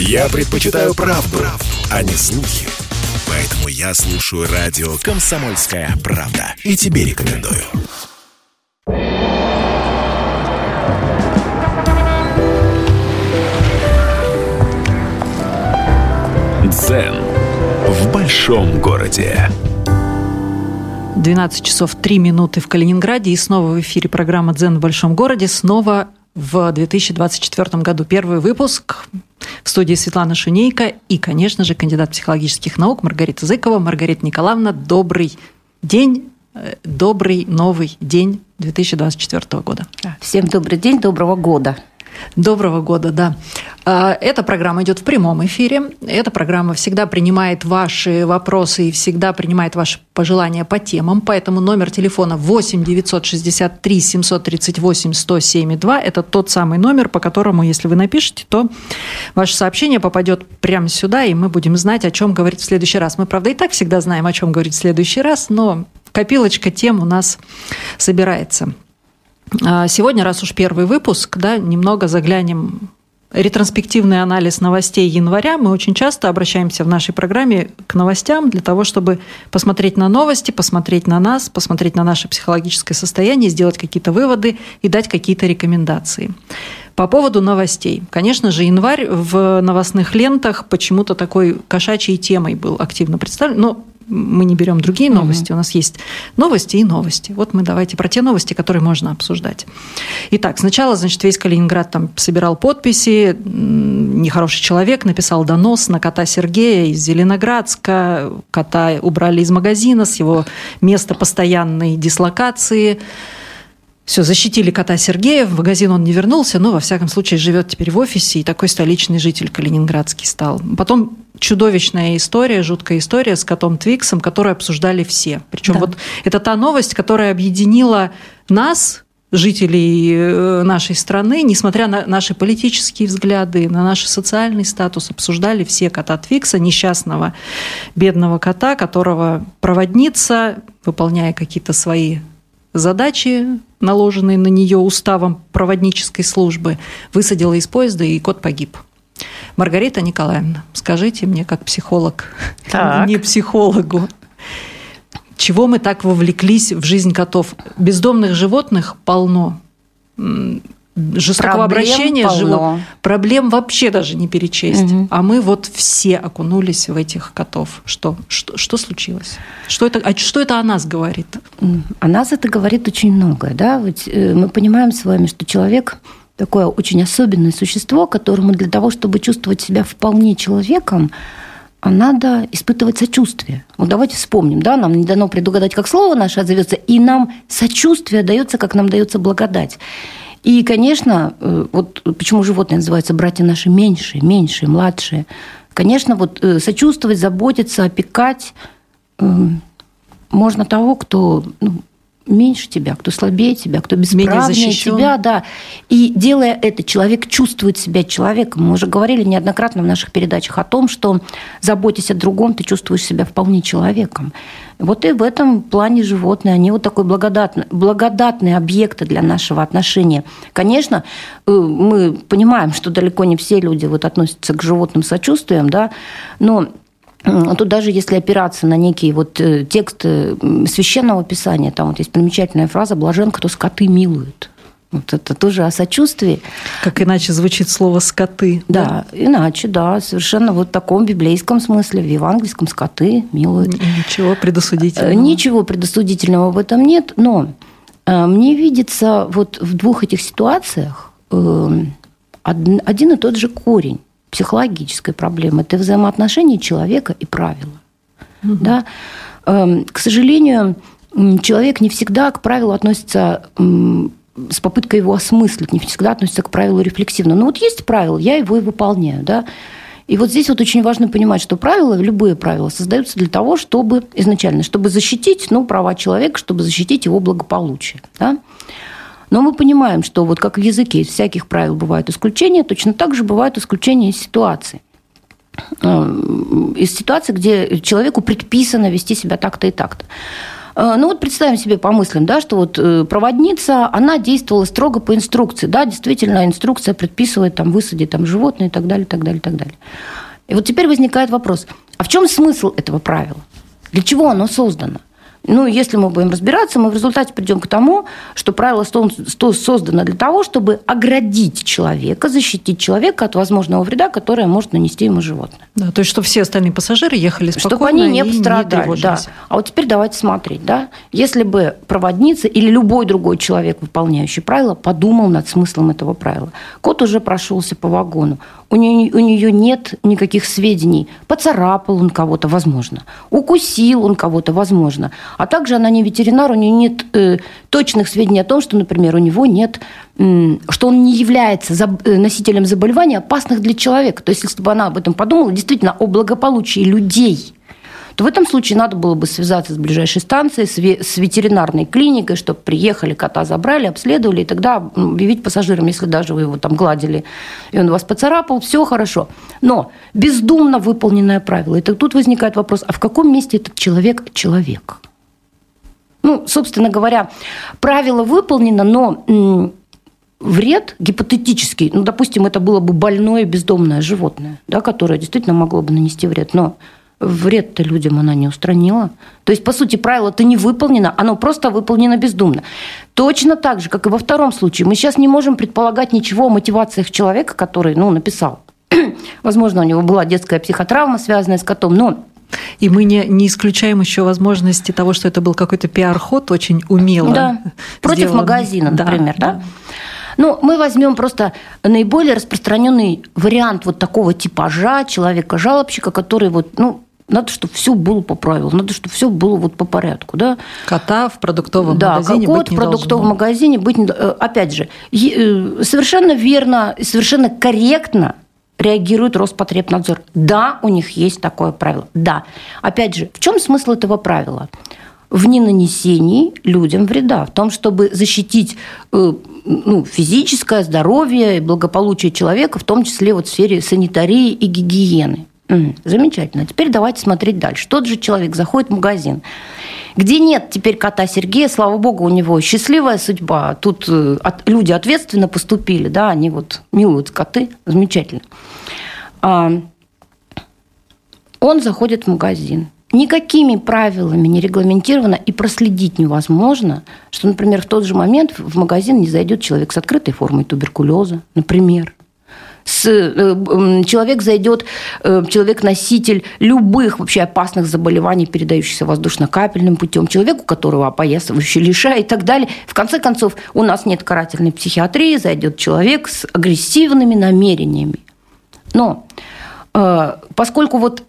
Я предпочитаю правду, правду, а не слухи. Поэтому я слушаю радио «Комсомольская правда». И тебе рекомендую. Дзен в большом городе. 12 часов 3 минуты в Калининграде. И снова в эфире программа «Дзен в большом городе». Снова в 2024 году. Первый выпуск в студии Светлана Шунейко и, конечно же, кандидат психологических наук Маргарита Зыкова. Маргарита Николаевна, добрый день, э, добрый новый день 2024 года. Всем добрый день, доброго года. Доброго года, да. А, эта программа идет в прямом эфире. Эта программа всегда принимает ваши вопросы и всегда принимает ваши пожелания по темам. Поэтому номер телефона 8 963 738 107 Это тот самый номер, по которому, если вы напишете, то ваше сообщение попадет прямо сюда, и мы будем знать, о чем говорить в следующий раз. Мы, правда, и так всегда знаем, о чем говорить в следующий раз, но копилочка тем у нас собирается. А, сегодня, раз уж первый выпуск, да, немного заглянем ретроспективный анализ новостей января. Мы очень часто обращаемся в нашей программе к новостям для того, чтобы посмотреть на новости, посмотреть на нас, посмотреть на наше психологическое состояние, сделать какие-то выводы и дать какие-то рекомендации. По поводу новостей. Конечно же, январь в новостных лентах почему-то такой кошачьей темой был активно представлен. Но мы не берем другие новости, угу. у нас есть новости и новости. Вот мы давайте про те новости, которые можно обсуждать. Итак, сначала, значит, весь Калининград там собирал подписи, нехороший человек написал донос на кота Сергея из Зеленоградска, кота убрали из магазина с его места постоянной дислокации. Все, защитили кота Сергея, в магазин он не вернулся, но, во всяком случае, живет теперь в офисе, и такой столичный житель калининградский стал. Потом чудовищная история, жуткая история с котом Твиксом, которую обсуждали все. Причем да. вот это та новость, которая объединила нас, жителей э, нашей страны, несмотря на наши политические взгляды, на наш социальный статус, обсуждали все кота Твикса, несчастного бедного кота, которого проводница, выполняя какие-то свои задачи, наложенные на нее уставом проводнической службы, высадила из поезда, и кот погиб. Маргарита Николаевна, скажите мне, как психолог, так. не психологу, чего мы так вовлеклись в жизнь котов? Бездомных животных полно жестокого проблем обращения живут, проблем вообще даже не перечесть. Угу. А мы вот все окунулись в этих котов. Что, что, что случилось? Что это, а что это о нас говорит? О нас это говорит очень многое. Да? Ведь э, мы понимаем с вами, что человек такое очень особенное существо, которому для того, чтобы чувствовать себя вполне человеком, а надо испытывать сочувствие. Вот давайте вспомним, да, нам не дано предугадать, как слово наше отзовется, и нам сочувствие дается, как нам дается благодать. И, конечно, э, вот почему животные называются братья наши меньшие, меньшие, младшие. Конечно, вот э, сочувствовать, заботиться, опекать э, можно того, кто ну, меньше тебя, кто слабее тебя, кто бесправнее тебя, да. И делая это, человек чувствует себя человеком. Мы уже говорили неоднократно в наших передачах о том, что заботясь о другом, ты чувствуешь себя вполне человеком. Вот и в этом плане животные, они вот такой благодатный, благодатные объекты для нашего отношения. Конечно, э, мы понимаем, что далеко не все люди вот относятся к животным сочувствием, да, но Тут даже если опираться на некие вот э, тексты священного писания, там вот есть примечательная фраза «блажен, кто скоты милует». Вот это тоже о сочувствии. Как иначе звучит слово «скоты». Да, да, иначе, да, совершенно вот в таком библейском смысле, в евангельском скоты милуют. Ничего предосудительного. Э, ничего предосудительного в этом нет, но э, мне видится вот в двух этих ситуациях один и тот же корень психологической проблемы. Это взаимоотношения человека и правила. Угу. Да? Эм, к сожалению, человек не всегда к правилу относится с попыткой его осмыслить, не всегда относится к правилу рефлексивно. Но вот есть правило, я его и выполняю. Да? И вот здесь вот очень важно понимать, что правила, любые правила, создаются для того, чтобы изначально, чтобы защитить ну, права человека, чтобы защитить его благополучие. Да? Но мы понимаем, что вот как в языке из всяких правил бывают исключения, точно так же бывают исключения из ситуации. Э, из ситуации, где человеку предписано вести себя так-то и так-то. Э, ну вот представим себе, помыслим, да, что вот э, проводница, она действовала строго по инструкции, да, действительно инструкция предписывает там высадить там животное и так далее, и так далее, и так далее. И вот теперь возникает вопрос, а в чем смысл этого правила? Для чего оно создано? Ну, если мы будем разбираться, мы в результате придем к тому, что правило создано для того, чтобы оградить человека, защитить человека от возможного вреда, которое может нанести ему животное. Да, то есть, чтобы все остальные пассажиры ехали спокойно Чтобы они не пострадали, не да. А вот теперь давайте смотреть, да. Если бы проводница или любой другой человек, выполняющий правила, подумал над смыслом этого правила. Кот уже прошелся по вагону, у нее, у нее нет никаких сведений. Поцарапал он кого-то, возможно. Укусил он кого-то, возможно. А также она не ветеринар, у нее нет э, точных сведений о том, что, например, у него нет, э, что он не является заб, э, носителем заболеваний, опасных для человека. То есть, если бы она об этом подумала, действительно, о благополучии людей – то в этом случае надо было бы связаться с ближайшей станцией, с ветеринарной клиникой, чтобы приехали, кота забрали, обследовали, и тогда объявить пассажирам, если даже вы его там гладили, и он вас поцарапал, все хорошо. Но бездумно выполненное правило. И тут возникает вопрос, а в каком месте этот человек человек? Ну, собственно говоря, правило выполнено, но вред гипотетический, ну, допустим, это было бы больное бездомное животное, да, которое действительно могло бы нанести вред, но вред-то людям она не устранила. То есть, по сути, правило-то не выполнено, оно просто выполнено бездумно. Точно так же, как и во втором случае. Мы сейчас не можем предполагать ничего о мотивациях человека, который ну, написал. Возможно, у него была детская психотравма, связанная с котом, но и мы не, не исключаем еще возможности того, что это был какой-то пиар-ход очень умело. Да, против магазина, например, да. да? Ну, мы возьмем просто наиболее распространенный вариант вот такого типажа человека-жалобщика, который вот, ну, надо, чтобы все было по правилам, надо, чтобы все было вот по порядку, да. Кота в продуктовом да, магазине кот быть не в продуктовом магазине быть не э, Опять же, э, совершенно верно, совершенно корректно реагирует Роспотребнадзор. Да, у них есть такое правило. Да. Опять же, в чем смысл этого правила? В ненанесении людям вреда, в том, чтобы защитить э, ну, физическое здоровье и благополучие человека, в том числе вот в сфере санитарии и гигиены. Замечательно. Теперь давайте смотреть дальше. Тот же человек заходит в магазин, где нет теперь кота Сергея, слава богу, у него счастливая судьба. Тут э, люди ответственно поступили, да, они вот милуют коты, замечательно. А, он заходит в магазин. Никакими правилами не регламентировано и проследить невозможно, что, например, в тот же момент в магазин не зайдет человек с открытой формой туберкулеза, например с, э, человек зайдет, э, человек-носитель любых вообще опасных заболеваний, передающихся воздушно-капельным путем, человек, у которого опоясывающий лиша и так далее. В конце концов, у нас нет карательной психиатрии, зайдет человек с агрессивными намерениями. Но э, поскольку вот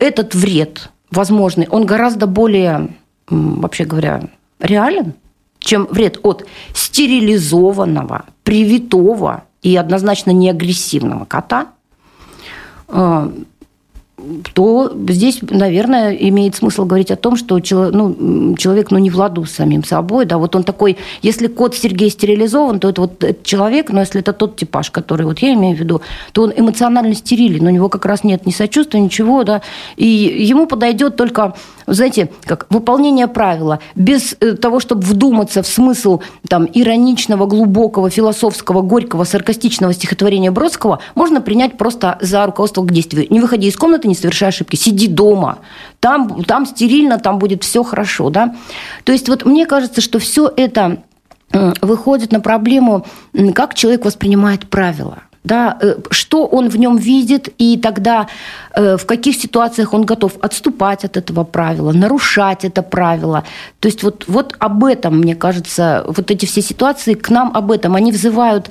этот вред возможный, он гораздо более, вообще говоря, реален, чем вред от стерилизованного, привитого и однозначно не агрессивного кота, э, то здесь, наверное, имеет смысл говорить о том, что ну, человек ну, не в ладу с самим собой. Да, вот он такой, если кот Сергей стерилизован, то это вот человек, но если это тот типаж, который вот я имею в виду, то он эмоционально стерилен, у него как раз нет ни сочувствия, ничего, да, и ему подойдет только, знаете, как выполнение правила, без э, того, чтобы вдуматься в смысл там, ироничного, глубокого, философского, горького, саркастичного стихотворения Бродского, можно принять просто за руководство к действию. Не выходи из комнаты, не совершай ошибки, сиди дома, там, там стерильно, там будет все хорошо, да. То есть вот мне кажется, что все это выходит на проблему, как человек воспринимает правила да, э, что он в нем видит, и тогда э, в каких ситуациях он готов отступать от этого правила, нарушать это правило. То есть вот, вот об этом, мне кажется, вот эти все ситуации к нам об этом, они взывают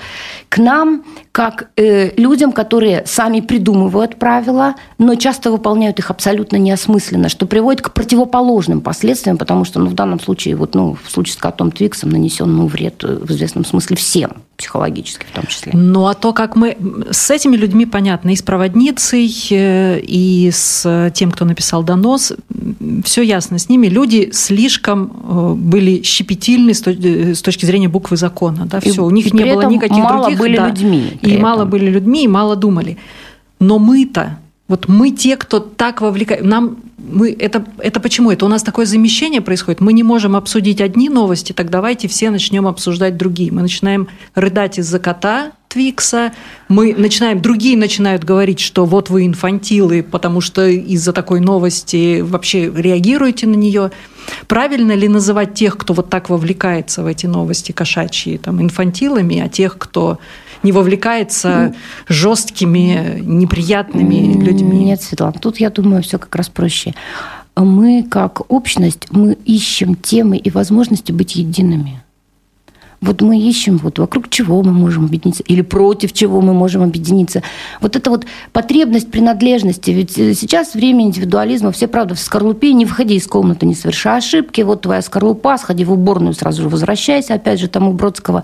к нам как э, людям, которые сами придумывают правила, но часто выполняют их абсолютно неосмысленно, что приводит к противоположным последствиям, потому что ну, в данном случае, вот, ну, в случае с котом Твиксом нанесен ну, вред в известном смысле всем, психологически в том числе. Ну, а то, как мы... С этими людьми понятно, и с проводницей, э, и с тем, кто написал донос, все ясно с ними. Люди слишком э, были щепетильны с точки зрения буквы закона. Да, все. И, У них не было никаких мало других... были да, людьми и этом. мало были людьми, и мало думали. Но мы-то Вот мы те, кто так вовлекает. Нам мы это, это почему? Это у нас такое замещение происходит. Мы не можем обсудить одни новости, так давайте все начнем обсуждать другие. Мы начинаем рыдать из-за кота Твикса, мы начинаем, другие начинают говорить, что вот вы инфантилы, потому что из-за такой новости вообще реагируете на нее. Правильно ли называть тех, кто вот так вовлекается в эти новости кошачьи, там, инфантилами, а тех, кто не вовлекается ну, жесткими, неприятными людьми. Нет, Светлана, тут, я думаю, все как раз проще. Мы, как общность, мы ищем темы и возможности быть едиными. Вот мы ищем, вот вокруг чего мы можем объединиться, или против чего мы можем объединиться. Вот эта вот потребность принадлежности. Ведь э, сейчас время индивидуализма, все, правда, в скорлупе, не выходи из комнаты, не совершай ошибки, вот твоя скорлупа, сходи в уборную, сразу же возвращайся, опять же, тому Бродского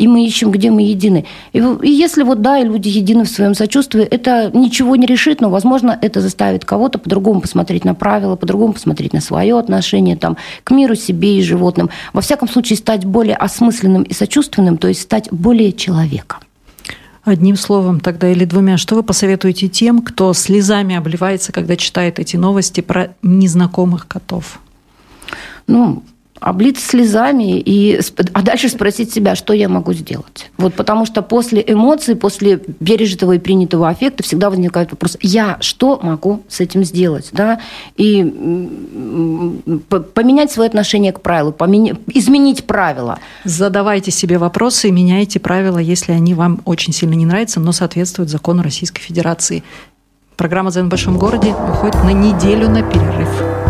и мы ищем, где мы едины. И, и если вот, да, и люди едины в своем сочувствии, это ничего не решит, но, возможно, это заставит кого-то по-другому посмотреть на правила, по-другому посмотреть на свое отношение там, к миру, себе и животным. Во всяком случае, стать более осмысленным и сочувственным, то есть стать более человеком. Одним словом тогда или двумя, что вы посоветуете тем, кто слезами обливается, когда читает эти новости про незнакомых котов? Ну, облиться слезами, и, а дальше спросить себя, что я могу сделать. Вот потому что после эмоций, после пережитого и принятого аффекта всегда возникает вопрос, я что могу с этим сделать? Да? И поменять свое отношение к правилу, поменять, изменить правила. Задавайте себе вопросы и меняйте правила, если они вам очень сильно не нравятся, но соответствуют закону Российской Федерации. Программа «Зен в большом городе» уходит на неделю на перерыв.